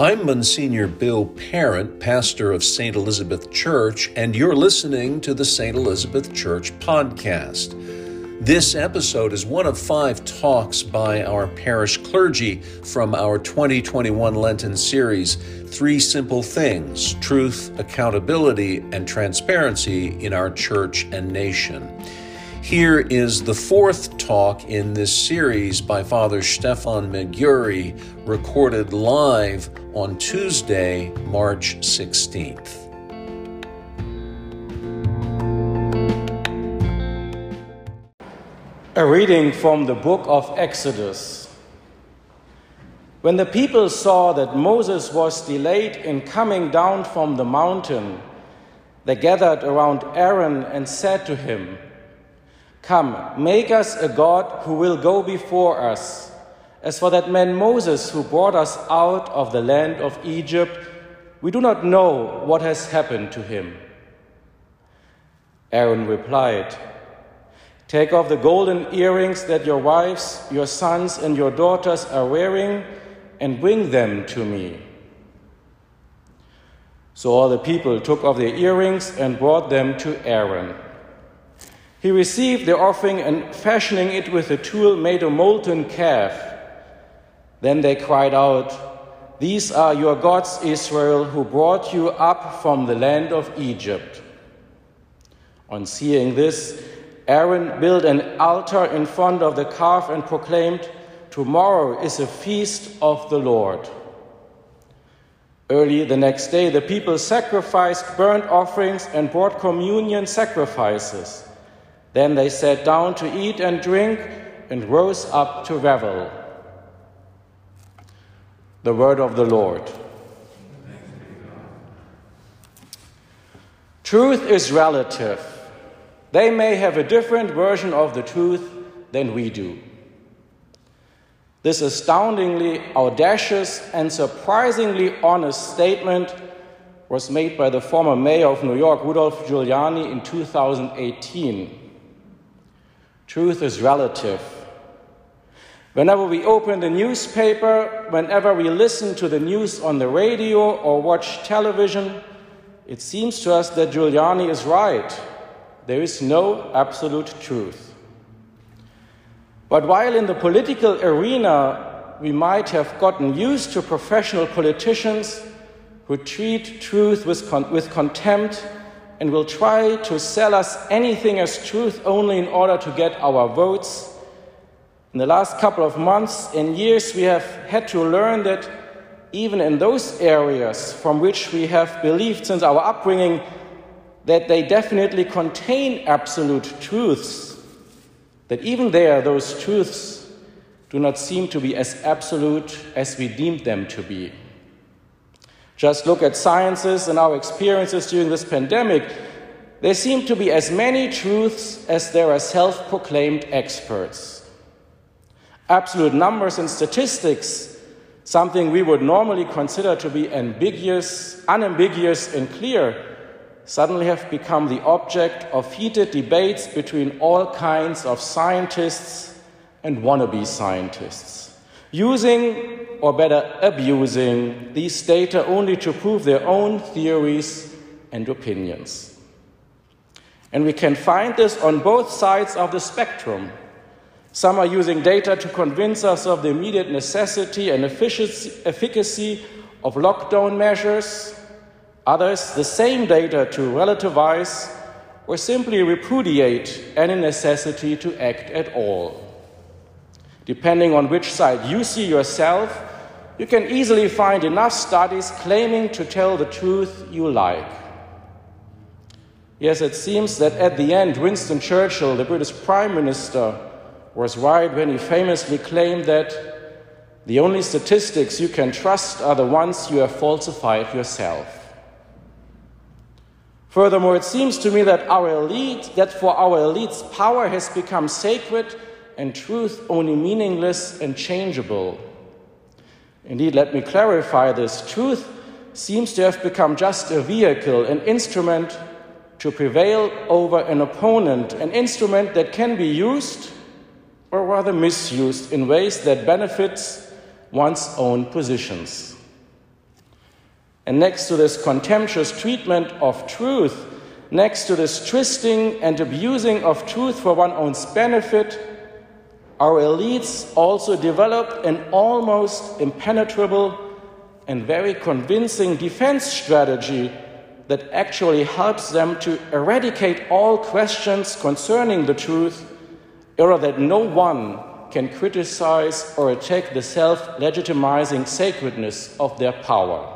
I'm Monsignor Bill Parent, pastor of St. Elizabeth Church, and you're listening to the St. Elizabeth Church podcast. This episode is one of five talks by our parish clergy from our 2021 Lenten series Three Simple Things Truth, Accountability, and Transparency in Our Church and Nation. Here is the fourth talk in this series by Father Stefan Meguri, recorded live on Tuesday, March 16th. A reading from the book of Exodus. When the people saw that Moses was delayed in coming down from the mountain, they gathered around Aaron and said to him, Come, make us a God who will go before us. As for that man Moses who brought us out of the land of Egypt, we do not know what has happened to him. Aaron replied, Take off the golden earrings that your wives, your sons, and your daughters are wearing and bring them to me. So all the people took off their earrings and brought them to Aaron. He received the offering and fashioning it with a tool made a molten calf. Then they cried out, These are your gods, Israel, who brought you up from the land of Egypt. On seeing this, Aaron built an altar in front of the calf and proclaimed, Tomorrow is a feast of the Lord. Early the next day, the people sacrificed burnt offerings and brought communion sacrifices. Then they sat down to eat and drink and rose up to revel. The word of the Lord. Truth is relative. They may have a different version of the truth than we do. This astoundingly audacious and surprisingly honest statement was made by the former mayor of New York, Rudolph Giuliani, in 2018. Truth is relative. Whenever we open the newspaper, whenever we listen to the news on the radio or watch television, it seems to us that Giuliani is right. There is no absolute truth. But while in the political arena we might have gotten used to professional politicians who treat truth with, con- with contempt and will try to sell us anything as truth only in order to get our votes. In the last couple of months and years, we have had to learn that even in those areas from which we have believed since our upbringing that they definitely contain absolute truths, that even there, those truths do not seem to be as absolute as we deemed them to be. Just look at sciences and our experiences during this pandemic. There seem to be as many truths as there are self proclaimed experts. Absolute numbers and statistics, something we would normally consider to be ambiguous, unambiguous, and clear, suddenly have become the object of heated debates between all kinds of scientists and wannabe scientists, using or better, abusing these data only to prove their own theories and opinions. And we can find this on both sides of the spectrum. Some are using data to convince us of the immediate necessity and efficacy of lockdown measures, others, the same data to relativize or simply repudiate any necessity to act at all. Depending on which side you see yourself, you can easily find enough studies claiming to tell the truth you like. Yes, it seems that at the end, Winston Churchill, the British Prime Minister, was right when he famously claimed that the only statistics you can trust are the ones you have falsified yourself. Furthermore, it seems to me that our elite, that for our elites, power has become sacred and truth only meaningless and changeable. Indeed, let me clarify this truth seems to have become just a vehicle, an instrument to prevail over an opponent, an instrument that can be used or rather misused in ways that benefits one's own positions. And next to this contemptuous treatment of truth, next to this twisting and abusing of truth for one's own benefit, our elites also developed an almost impenetrable and very convincing defense strategy that actually helps them to eradicate all questions concerning the truth, order that no one can criticize or attack the self legitimizing sacredness of their power.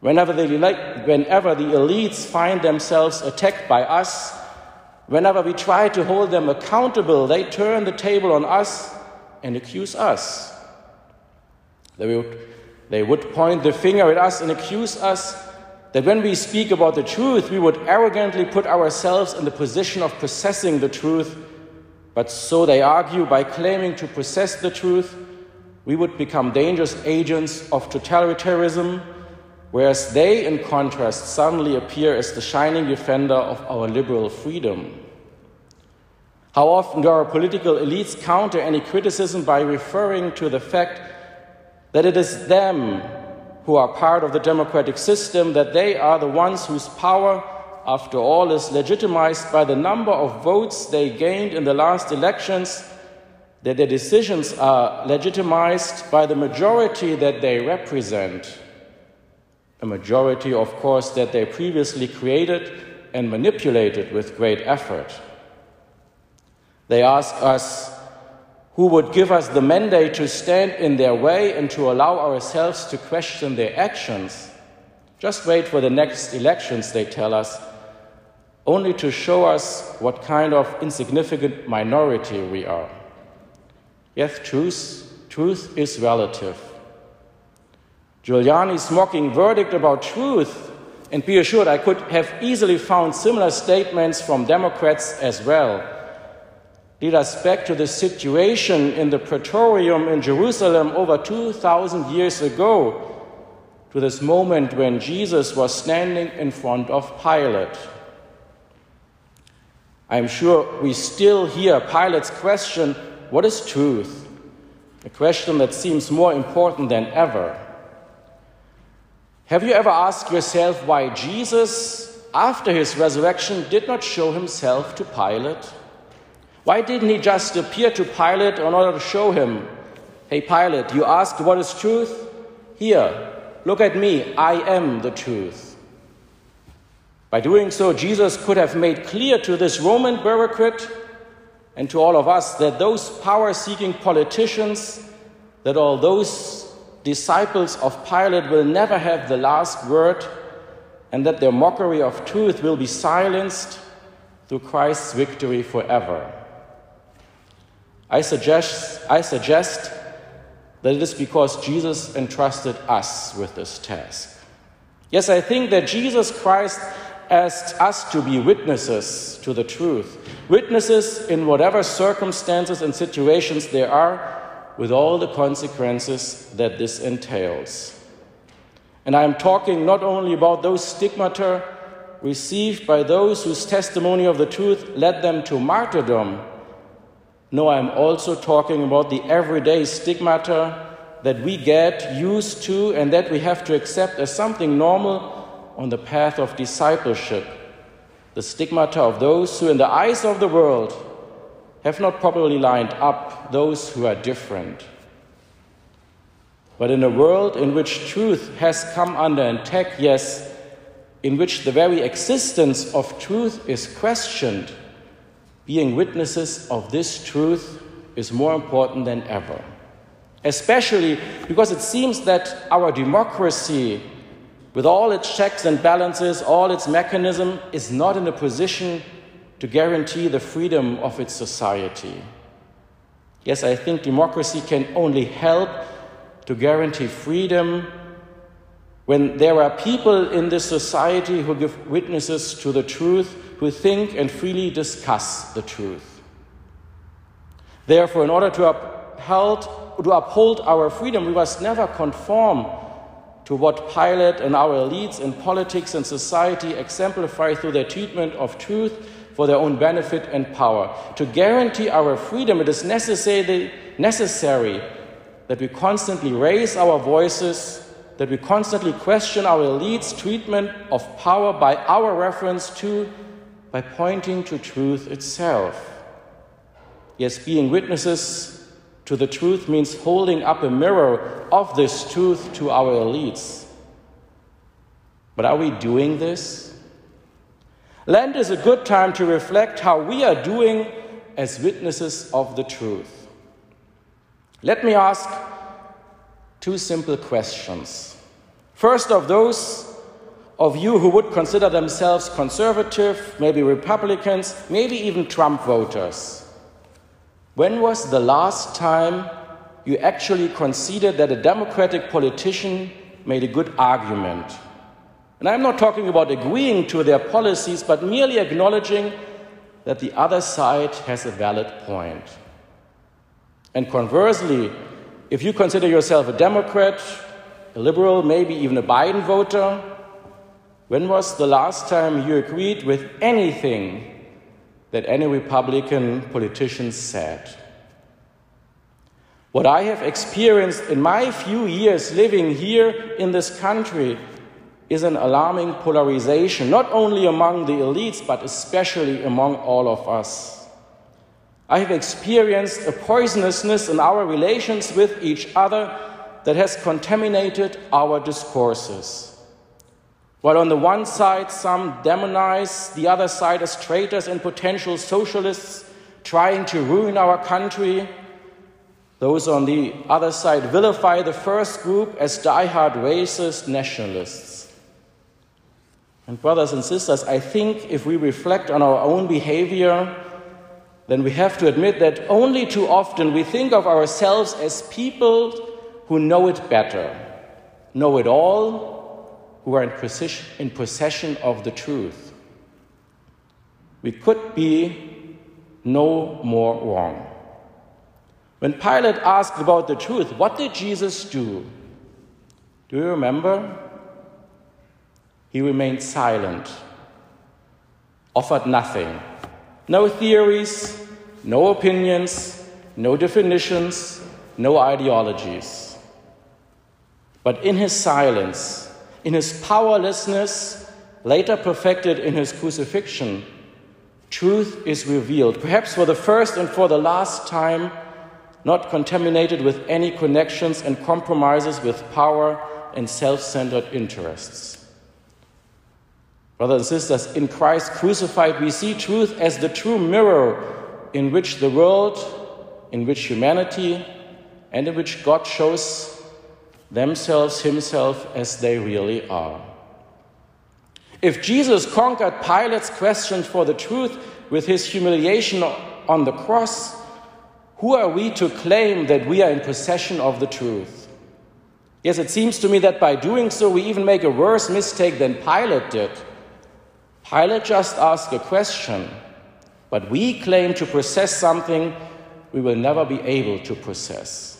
Whenever, they, whenever the elites find themselves attacked by us, whenever we try to hold them accountable, they turn the table on us and accuse us. They would, they would point the finger at us and accuse us that when we speak about the truth, we would arrogantly put ourselves in the position of possessing the truth. But so they argue by claiming to possess the truth, we would become dangerous agents of totalitarianism whereas they, in contrast, suddenly appear as the shining defender of our liberal freedom. How often do our political elites counter any criticism by referring to the fact that it is them who are part of the democratic system, that they are the ones whose power, after all, is legitimized by the number of votes they gained in the last elections, that their decisions are legitimized by the majority that they represent a majority, of course, that they previously created and manipulated with great effort. They ask us who would give us the mandate to stand in their way and to allow ourselves to question their actions. Just wait for the next elections, they tell us, only to show us what kind of insignificant minority we are. Yes, truth, truth is relative. Giuliani's mocking verdict about truth, and be assured I could have easily found similar statements from Democrats as well, lead us back to the situation in the Praetorium in Jerusalem over 2,000 years ago, to this moment when Jesus was standing in front of Pilate. I'm sure we still hear Pilate's question, What is truth? A question that seems more important than ever. Have you ever asked yourself why Jesus, after his resurrection, did not show himself to Pilate? Why didn't he just appear to Pilate in order to show him, Hey, Pilate, you asked what is truth? Here, look at me, I am the truth. By doing so, Jesus could have made clear to this Roman bureaucrat and to all of us that those power seeking politicians, that all those disciples of Pilate will never have the last word, and that their mockery of truth will be silenced through Christ's victory forever. I suggest, I suggest that it is because Jesus entrusted us with this task. Yes, I think that Jesus Christ asked us to be witnesses to the truth, witnesses in whatever circumstances and situations there are with all the consequences that this entails. And I am talking not only about those stigmata received by those whose testimony of the truth led them to martyrdom. No, I'm also talking about the everyday stigmata that we get used to and that we have to accept as something normal on the path of discipleship. The stigmata of those who, in the eyes of the world, have not properly lined up those who are different. But in a world in which truth has come under attack, yes, in which the very existence of truth is questioned, being witnesses of this truth is more important than ever. Especially because it seems that our democracy, with all its checks and balances, all its mechanism, is not in a position to guarantee the freedom of its society. Yes, I think democracy can only help to guarantee freedom when there are people in this society who give witnesses to the truth, who think and freely discuss the truth. Therefore, in order to uphold, to uphold our freedom, we must never conform to what Pilate and our elites in politics and society exemplify through their treatment of truth for their own benefit and power. To guarantee our freedom, it is necessary, necessary that we constantly raise our voices that we constantly question our elites' treatment of power by our reference to, by pointing to truth itself. Yes, being witnesses to the truth means holding up a mirror of this truth to our elites. But are we doing this? Lent is a good time to reflect how we are doing as witnesses of the truth. Let me ask two simple questions. First, of those of you who would consider themselves conservative, maybe Republicans, maybe even Trump voters. When was the last time you actually considered that a Democratic politician made a good argument? And I'm not talking about agreeing to their policies, but merely acknowledging that the other side has a valid point. And conversely, if you consider yourself a Democrat, a liberal, maybe even a Biden voter, when was the last time you agreed with anything that any Republican politician said? What I have experienced in my few years living here in this country is an alarming polarization, not only among the elites, but especially among all of us. I have experienced a poisonousness in our relations with each other that has contaminated our discourses. While on the one side, some demonize the other side as traitors and potential socialists trying to ruin our country, those on the other side vilify the first group as die-hard racist nationalists. And, brothers and sisters, I think if we reflect on our own behavior, then we have to admit that only too often we think of ourselves as people who know it better, know it all, who are in possession, of the truth. We could be no more wrong. When Pilate asked about the truth, what did Jesus do? Do you remember? He remained silent, offered nothing. No theories, no opinions, no definitions, no ideologies. But in his silence, in his powerlessness, later perfected in his crucifixion, truth is revealed, perhaps for the first and for the last time, not contaminated with any connections and compromises with power and self centered interests. Brothers and sisters, in Christ crucified, we see truth as the true mirror in which the world, in which humanity, and in which God shows themselves, Himself, as they really are. If Jesus conquered Pilate's question for the truth with his humiliation on the cross, who are we to claim that we are in possession of the truth? Yes, it seems to me that by doing so, we even make a worse mistake than Pilate did. Pilate just asked a question, but we claim to possess something we will never be able to possess.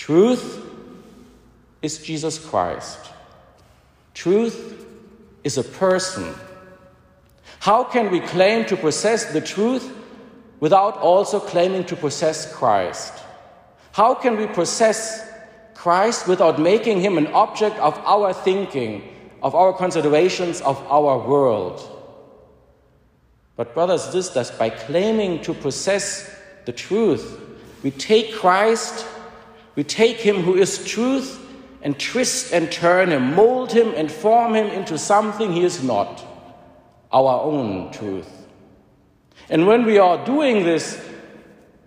Truth is Jesus Christ. Truth is a person. How can we claim to possess the truth without also claiming to possess Christ? How can we possess Christ without making him an object of our thinking, of our considerations of our world. But, brothers this does by claiming to possess the truth, we take Christ, we take Him who is truth, and twist and turn Him, mold Him and form Him into something He is not, our own truth. And when we are doing this,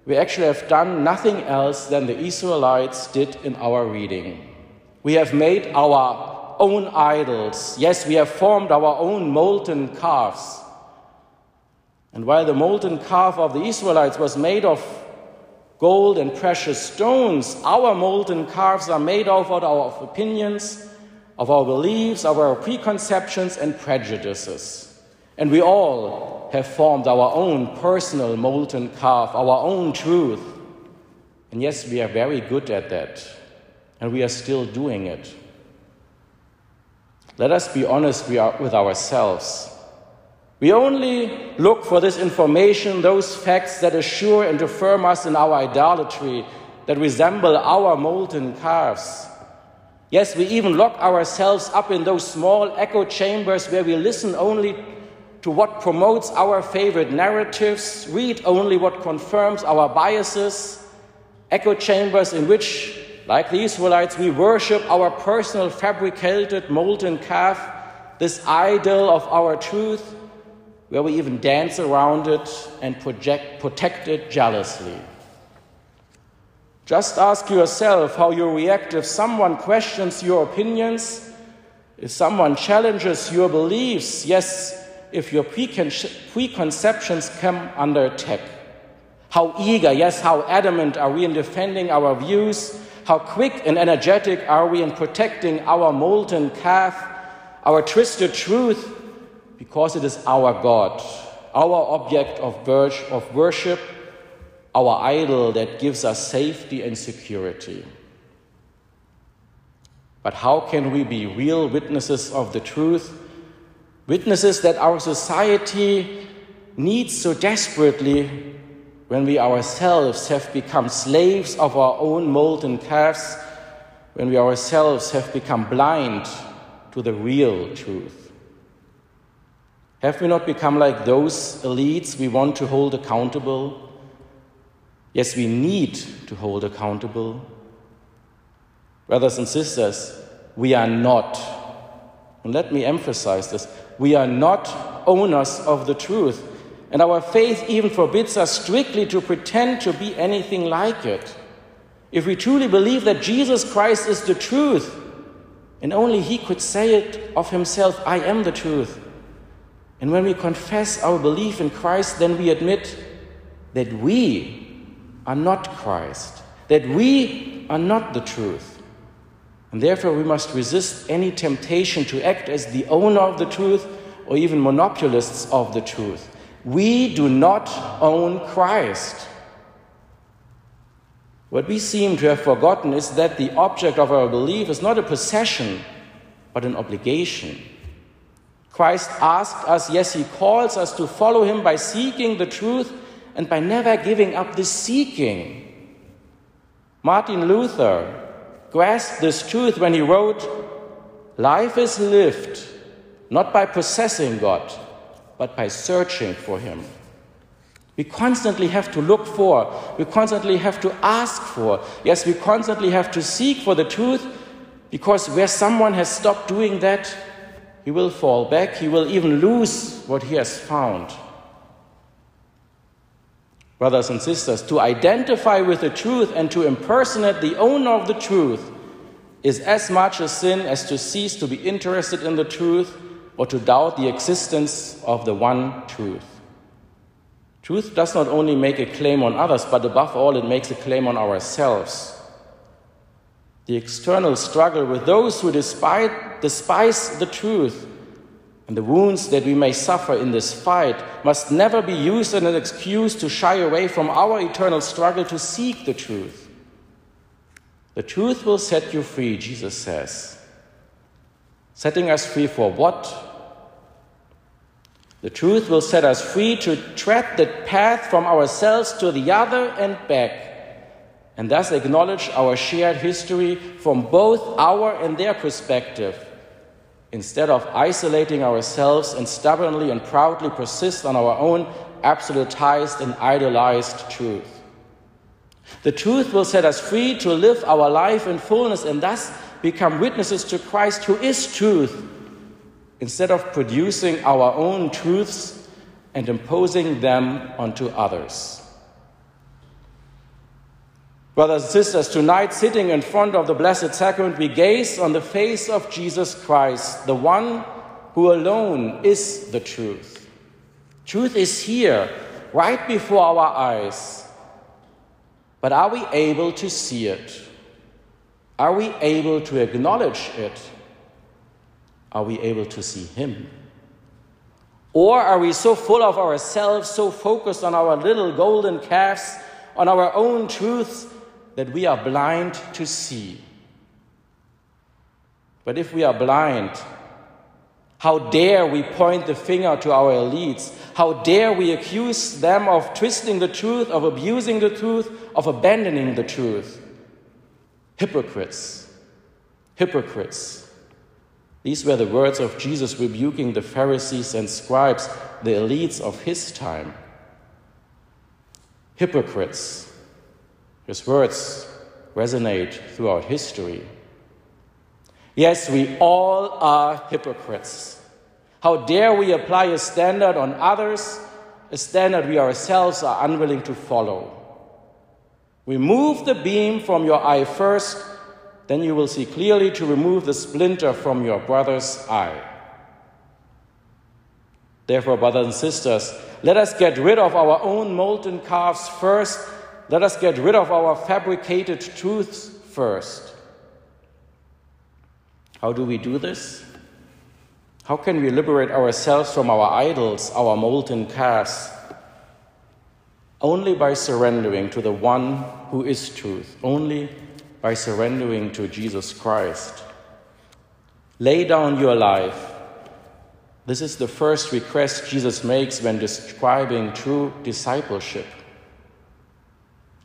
we actually have done nothing else than the Israelites did in our reading. We have made our own idols. Yes, we have formed our own molten calves. And while the molten calf of the Israelites was made of gold and precious stones, our molten calves are made of our opinions, of our beliefs, of our preconceptions and prejudices. And we all have formed our own personal molten calf, our own truth. And yes, we are very good at that. And we are still doing it. Let us be honest with ourselves. We only look for this information, those facts that assure and affirm us in our idolatry, that resemble our molten calves. Yes, we even lock ourselves up in those small echo chambers where we listen only to what promotes our favorite narratives, read only what confirms our biases, echo chambers in which, like the Israelites, we worship our personal fabricated molten calf, this idol of our truth, where we even dance around it and project, protect it jealously. Just ask yourself how you react if someone questions your opinions, if someone challenges your beliefs, yes, if your preconceptions come under attack. How eager, yes, how adamant are we in defending our views? How quick and energetic are we in protecting our molten calf, our twisted truth, because it is our God, our object of worship our idol that gives us safety and security. But how can we be real witnesses of the truth? Witnesses that our society needs so desperately when we ourselves have become slaves of our own molten calves, when we ourselves have become blind to the real truth. Have we not become like those elites we want to hold accountable? Yes, we need to hold accountable. Brothers and sisters, we are not, and let me emphasize this, we are not owners of the truth. And our faith even forbids us strictly to pretend to be anything like it. If we truly believe that Jesus Christ is the truth, and only He could say it of Himself, I am the truth. And when we confess our belief in Christ, then we admit that we are not Christ, that we are not the truth. And therefore, we must resist any temptation to act as the owner of the truth or even monopolists of the truth. We do not own Christ. What we seem to have forgotten is that the object of our belief is not a possession, but an obligation. Christ asked us, yes, He calls us to follow Him by seeking the truth and by never giving up the seeking. Martin Luther grasped this truth when he wrote, Life is lived not by possessing God, but by searching for Him. We constantly have to look for, we constantly have to ask for. Yes, we constantly have to seek for the truth because where someone has stopped doing that, he will fall back, he will even lose what he has found brothers and sisters, to identify with the truth and to impersonate the owner of the truth is as much a sin as to cease to be interested in the truth or to doubt the existence of the one truth. Truth does not only make a claim on others, but above all, it makes a claim on ourselves. The external struggle with those who despise, despise the truth and the wounds that we may suffer in this fight must never be used as an excuse to shy away from our eternal struggle to seek the truth. The truth will set you free, Jesus says. Setting us free for what? The truth will set us free to tread the path from ourselves to the other and back, and thus acknowledge our shared history from both our and their perspective instead of isolating ourselves and stubbornly and proudly persist on our own absolutized and idolized truth. The truth will set us free to live our life in fullness and thus become witnesses to Christ, who is truth, instead of producing our own truths and imposing them onto others. Brothers and sisters, tonight, sitting in front of the Blessed Sacrament, we gaze on the face of Jesus Christ, the one who alone is the truth. Truth is here, right before our eyes. But are we able to see it? Are we able to acknowledge it? Are we able to see Him? Or are we so full of ourselves, so focused on our little golden calves, on our own truths, that we are blind to see. But if we are blind, how dare we point the finger to our elites? How dare we accuse them of twisting the truth, of abusing the truth, of abandoning the truth? Hypocrites. Hypocrites. These were the words of Jesus rebuking the Pharisees and scribes, the elites of his time. Hypocrites. His words resonate throughout history. Yes, we all are hypocrites. How dare we apply a standard on others, a standard we ourselves are unwilling to follow? Remove the beam from your eye first, then you will see clearly to remove the splinter from your brother's eye. Therefore, brothers and sisters, let us get rid of our own molten calves first. Let us get rid of our fabricated truths first. How do we do this? How can we liberate ourselves from our idols, our molten calves? Only by surrendering to the one who is truth, only by surrendering to Jesus Christ. Lay down your life. This is the first request Jesus makes when describing true discipleship.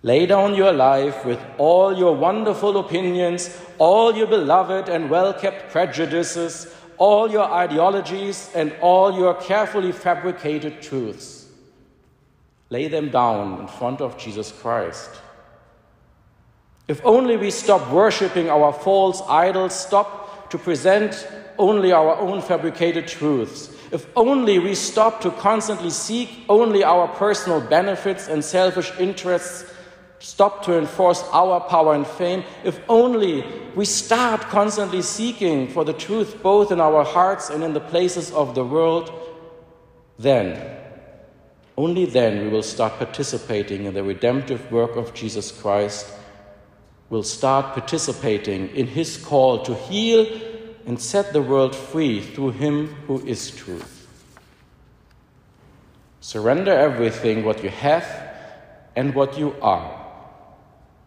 Lay down your life with all your wonderful opinions, all your beloved and well kept prejudices, all your ideologies, and all your carefully fabricated truths. Lay them down in front of Jesus Christ. If only we stop worshiping our false idols, stop to present only our own fabricated truths, if only we stop to constantly seek only our personal benefits and selfish interests stop to enforce our power and fame, if only we start constantly seeking for the truth both in our hearts and in the places of the world, then, only then, we will start participating in the redemptive work of Jesus Christ. We'll start participating in his call to heal and set the world free through him who is truth. Surrender everything, what you have and what you are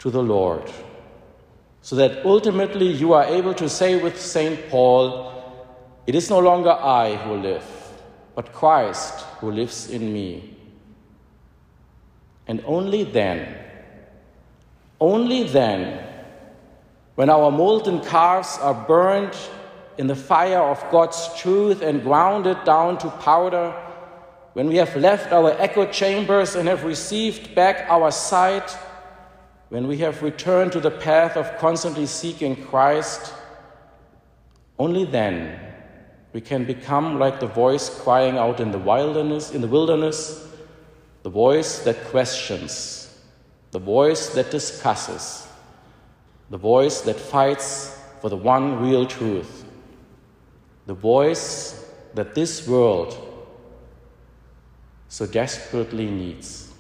to the Lord, so that ultimately you are able to say with St. Paul, It is no longer I who live, but Christ who lives in me. And only then, only then, when our molten calves are burned in the fire of God's truth and grounded down to powder, when we have left our echo chambers and have received back our sight, when we have returned to the path of constantly seeking Christ, only then we can become like the voice crying out in the wilderness, in the wilderness, the voice that questions, the voice that discusses, the voice that fights for the one real truth, the voice that this world so desperately needs.